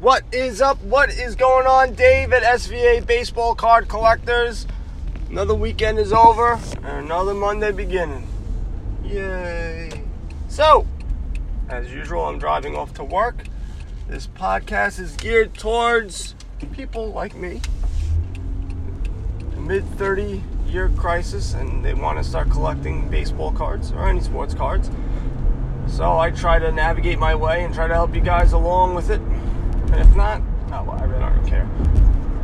What is up? What is going on, Dave at SVA Baseball Card Collectors? Another weekend is over and another Monday beginning. Yay! So, as usual, I'm driving off to work. This podcast is geared towards people like me, mid 30 year crisis, and they want to start collecting baseball cards or any sports cards. So I try to navigate my way and try to help you guys along with it. If not, oh, well, I really don't care.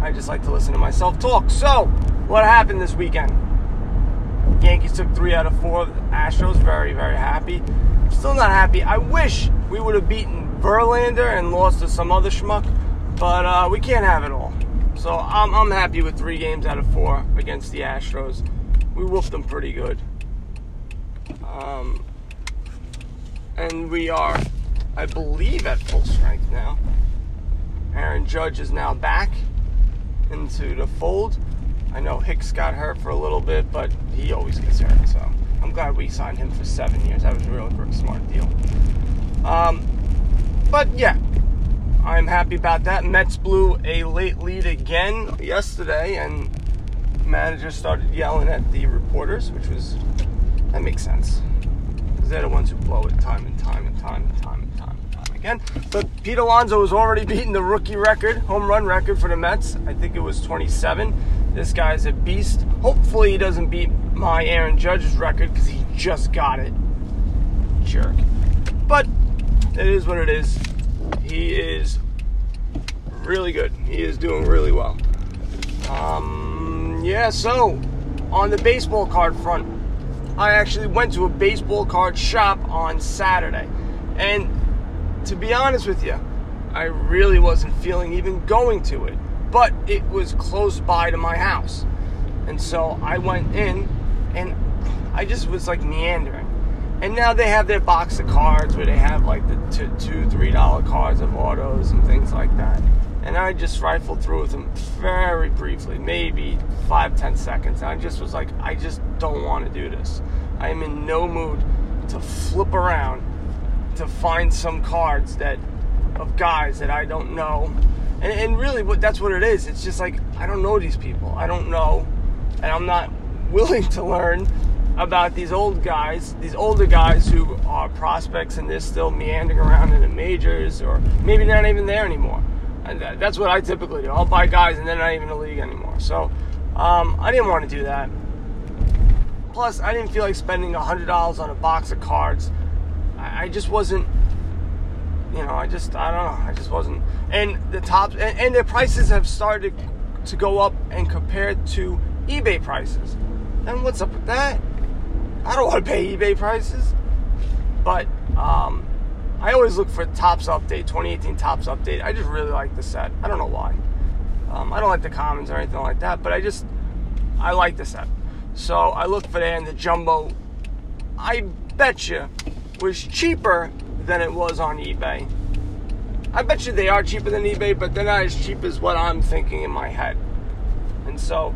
I just like to listen to myself talk. So, what happened this weekend? Yankees took three out of four. The Astros very, very happy. Still not happy. I wish we would have beaten Verlander and lost to some other schmuck, but uh, we can't have it all. So I'm, I'm happy with three games out of four against the Astros. We whooped them pretty good. Um, and we are, I believe, at full strength now. Aaron Judge is now back into the fold. I know Hicks got hurt for a little bit, but he always gets hurt. So I'm glad we signed him for seven years. That was a really, smart deal. Um, but yeah, I'm happy about that. Mets blew a late lead again yesterday, and manager started yelling at the reporters, which was that makes sense because they're the ones who blow it time and time and time and time But Pete Alonso has already beaten the rookie record, home run record for the Mets. I think it was 27. This guy's a beast. Hopefully, he doesn't beat my Aaron Judge's record because he just got it. Jerk. But it is what it is. He is really good. He is doing really well. Um, yeah, so on the baseball card front, I actually went to a baseball card shop on Saturday. And to be honest with you, I really wasn't feeling even going to it but it was close by to my house. And so I went in and I just was like meandering. And now they have their box of cards where they have like the two, three dollar cards of autos and things like that. And I just rifled through with them very briefly, maybe five, ten seconds. And I just was like, I just don't want to do this. I am in no mood to flip around to find some cards that of guys that I don't know and, and really, what that's what it is. It's just like I don't know these people. I don't know, and I'm not willing to learn about these old guys, these older guys who are prospects and they're still meandering around in the majors, or maybe not even there anymore. And that, that's what I typically do. I'll buy guys and they're not even in the league anymore. So um, I didn't want to do that. Plus, I didn't feel like spending hundred dollars on a box of cards. I, I just wasn't you know, I just, I don't know, I just wasn't. And the top, and, and their prices have started to go up and compared to eBay prices. And what's up with that? I don't want to pay eBay prices. But um, I always look for Topps update, 2018 Topps update. I just really like the set. I don't know why. Um, I don't like the commons or anything like that, but I just, I like the set. So I look for that, and the jumbo, I bet you, was cheaper than it was on eBay. I bet you they are cheaper than eBay, but they're not as cheap as what I'm thinking in my head. And so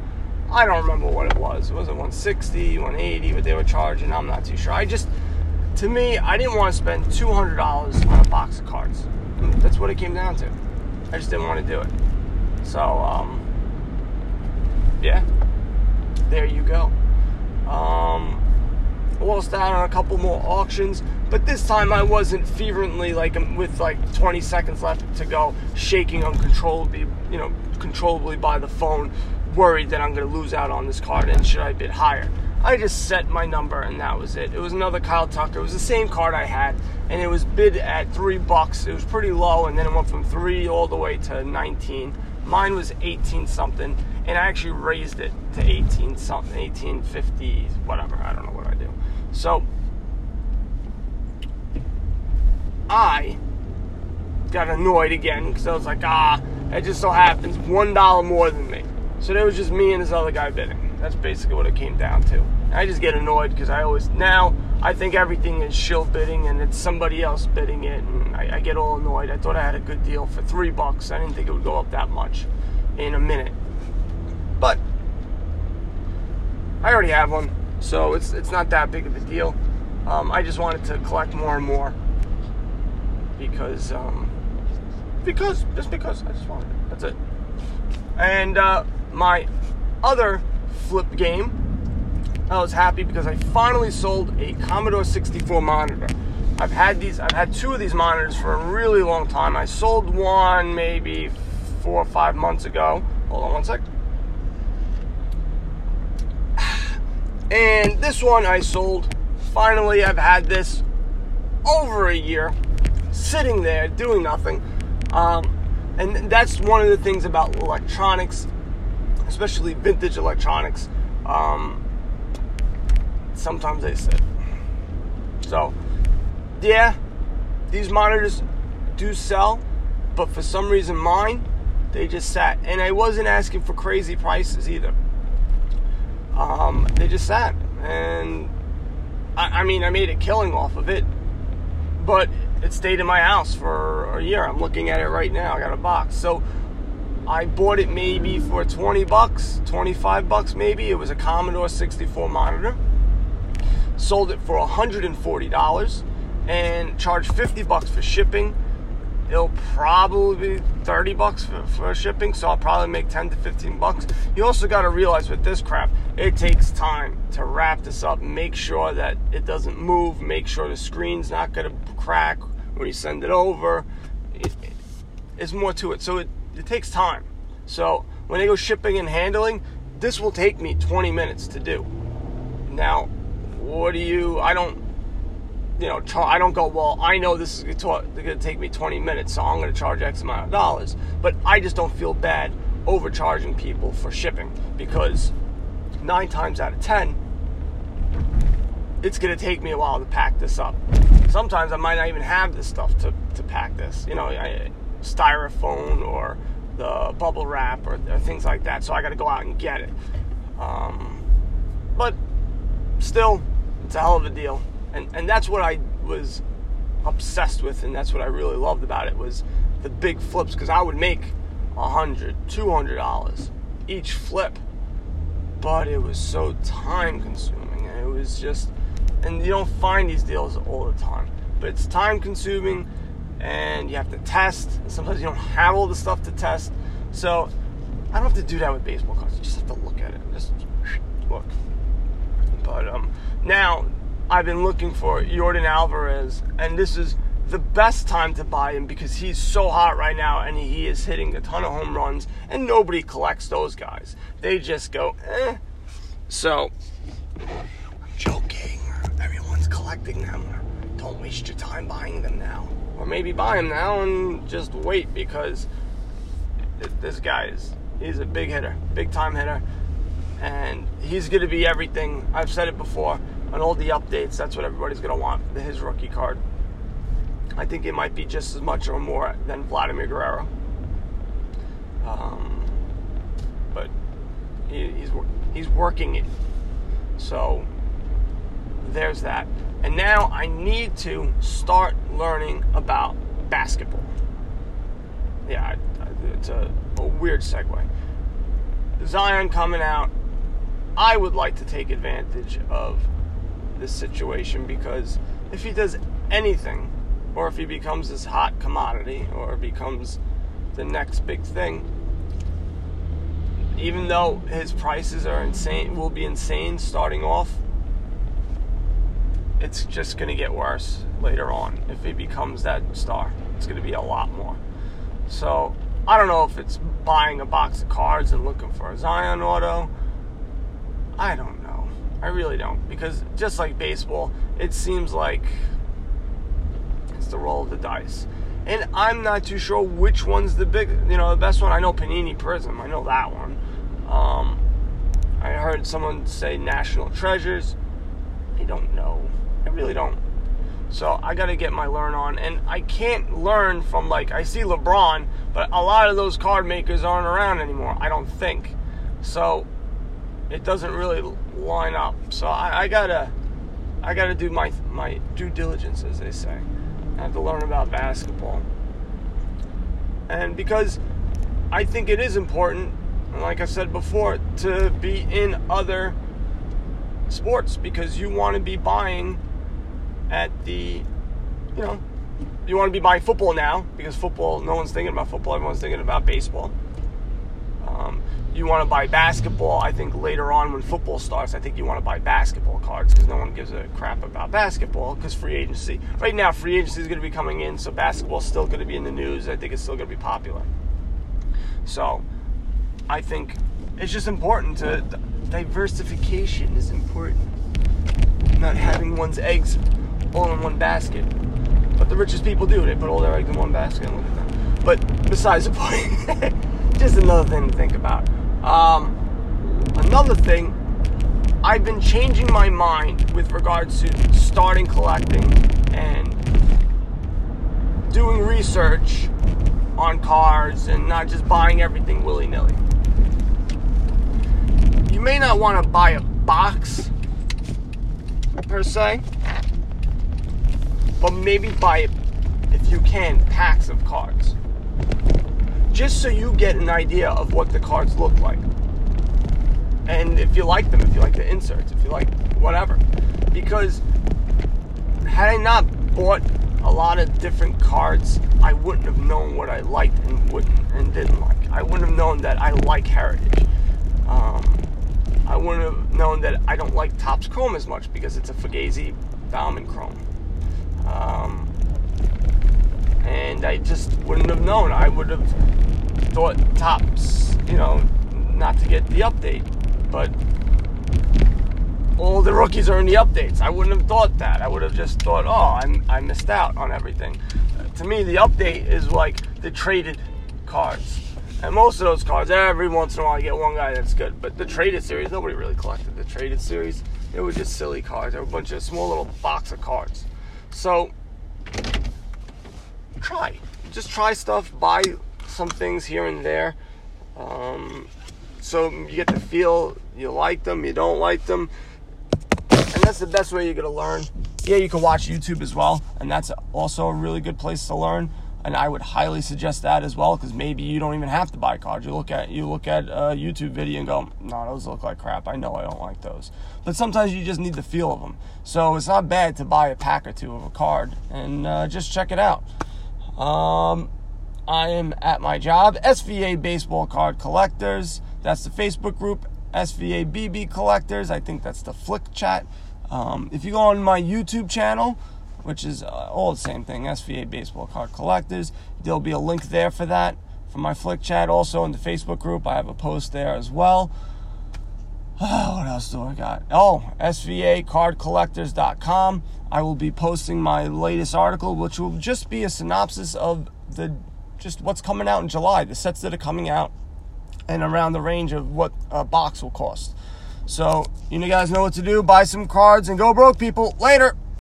I don't remember what it was. It was it 160, 180, what they were charging. I'm not too sure. I just, to me, I didn't want to spend $200 on a box of cards. That's what it came down to. I just didn't want to do it. So, um, yeah, there you go. Um, lost out on a couple more auctions, but this time I wasn't fervently like um, with like 20 seconds left to go, shaking uncontrollably, you know, controllably by the phone, worried that I'm going to lose out on this card and should I bid higher. I just set my number and that was it. It was another Kyle Tucker. It was the same card I had, and it was bid at three bucks. It was pretty low, and then it went from three all the way to 19. Mine was 18 something, and I actually raised it to 18 something, 1850, whatever. I don't know what I do. So I got annoyed again because I was like, ah, it just so happens one dollar more than me. So there was just me and this other guy bidding. That's basically what it came down to. I just get annoyed because I always now I think everything is shill bidding and it's somebody else bidding it, and I, I get all annoyed. I thought I had a good deal for three bucks. I didn't think it would go up that much in a minute, but I already have one. So it's it's not that big of a deal. Um, I just wanted to collect more and more because um, because just because I just wanted it. That's it. And uh, my other flip game, I was happy because I finally sold a Commodore 64 monitor. I've had these. I've had two of these monitors for a really long time. I sold one maybe four or five months ago. Hold on one sec. And this one I sold. Finally, I've had this over a year, sitting there doing nothing. Um, and that's one of the things about electronics, especially vintage electronics. Um, sometimes they sit. So, yeah, these monitors do sell, but for some reason mine, they just sat. And I wasn't asking for crazy prices either. Um, they just sat. And I, I mean, I made a killing off of it, but it stayed in my house for a year. I'm looking at it right now. I got a box. So I bought it maybe for 20 bucks, 25 bucks maybe. It was a Commodore 64 monitor. Sold it for $140 and charged 50 bucks for shipping. It'll probably be 30 bucks for, for shipping, so I'll probably make 10 to 15 bucks. You also got to realize with this crap, it takes time to wrap this up, make sure that it doesn't move, make sure the screen's not going to crack when you send it over. It, it's more to it. So it, it takes time. So when they go shipping and handling, this will take me 20 minutes to do. Now, what do you, I don't, you know, I don't go, well, I know this is going to take me 20 minutes, so I'm going to charge X amount of dollars. But I just don't feel bad overcharging people for shipping because nine times out of 10, it's going to take me a while to pack this up. Sometimes I might not even have this stuff to, to pack this, you know, styrofoam or the bubble wrap or, or things like that. So I got to go out and get it. Um, but still, it's a hell of a deal and and that's what I was obsessed with, and that's what I really loved about it was the big flips because I would make a hundred, two hundred dollars each flip, but it was so time consuming, and it was just, and you don't find these deals all the time, but it's time consuming, and you have to test. Sometimes you don't have all the stuff to test, so I don't have to do that with baseball cards. You just have to look at it, just look. But um, now I've been looking for Yordan Alvarez, and this is the best time to buy him because he's so hot right now and he is hitting a ton of home runs, and nobody collects those guys. They just go, eh. So, I'm joking. Everyone's collecting them. Don't waste your time buying them now. Or maybe buy them now and just wait because this guy is he's a big hitter, big time hitter, and he's going to be everything. I've said it before on all the updates, that's what everybody's going to want his rookie card. I think it might be just as much or more than Vladimir Guerrero. Um, but he, he's he's working it, so there's that. And now I need to start learning about basketball. Yeah, it's a, a weird segue. Zion coming out. I would like to take advantage of this situation because if he does anything, or if he becomes this hot commodity, or becomes the next big thing, even though his prices are insane, will be insane starting off, it's just going to get worse later on if he becomes that star. It's going to be a lot more. So I don't know if it's buying a box of cards and looking for a Zion auto. I don't I really don't. Because just like baseball, it seems like it's the roll of the dice. And I'm not too sure which one's the big, you know, the best one. I know Panini Prism. I know that one. Um, I heard someone say National Treasures. I don't know. I really don't. So I got to get my learn on. And I can't learn from, like, I see LeBron, but a lot of those card makers aren't around anymore, I don't think. So it doesn't really line up. So I, I gotta, I gotta do my my due diligence, as they say. I have to learn about basketball, and because I think it is important, like I said before, to be in other sports because you want to be buying at the, you know, you want to be buying football now because football, no one's thinking about football. Everyone's thinking about baseball. Um, you want to buy basketball. I think later on when football starts, I think you want to buy basketball cards because no one gives a crap about basketball because free agency. Right now, free agency is going to be coming in, so basketball's still going to be in the news. I think it's still going to be popular. So, I think it's just important to diversification is important. Not having one's eggs all in one basket. But the richest people do. They put all their eggs in one basket and look at. But besides the point, just another thing to think about. Um, another thing, I've been changing my mind with regards to starting collecting and doing research on cars and not just buying everything willy nilly. You may not want to buy a box per se, but maybe buy, if you can, packs of cards just so you get an idea of what the cards look like. And if you like them, if you like the inserts, if you like whatever. Because had I not bought a lot of different cards, I wouldn't have known what I liked and wouldn't and didn't like. I wouldn't have known that I like Heritage. Um, I wouldn't have known that I don't like Topps Chrome as much because it's a Fugazi Bowman Chrome. Um, and I just wouldn't have known. I would have thought Topps, you know, not to get the update, but all the rookies are in the updates. I wouldn't have thought that. I would have just thought, oh, I'm, I missed out on everything. Uh, to me, the update is like the traded cards. And most of those cards, every once in a while, you get one guy that's good. But the traded series, nobody really collected the traded series. It was just silly cards. They were a bunch of small little box of cards. So, try. Just try stuff. Buy some things here and there. Um, so you get to feel you like them, you don't like them. And that's the best way you're going to learn. Yeah, you can watch YouTube as well, and that's also a really good place to learn. And I would highly suggest that as well, because maybe you don't even have to buy cards. You look at you look at a YouTube video and go, "No, those look like crap. I know I don't like those." But sometimes you just need the feel of them. So it's not bad to buy a pack or two of a card and uh, just check it out. Um, I am at my job, SVA Baseball Card Collectors. That's the Facebook group, SVA BB Collectors. I think that's the Flick chat. Um, if you go on my YouTube channel, which is uh, all the same thing, SVA Baseball Card Collectors, there'll be a link there for that for my Flick chat. Also in the Facebook group, I have a post there as well. Oh, what else do I got? Oh, SVAcardcollectors.com. I will be posting my latest article, which will just be a synopsis of the just what's coming out in July, the sets that are coming out, and around the range of what a box will cost. So, you guys know what to do. Buy some cards and go broke, people. Later.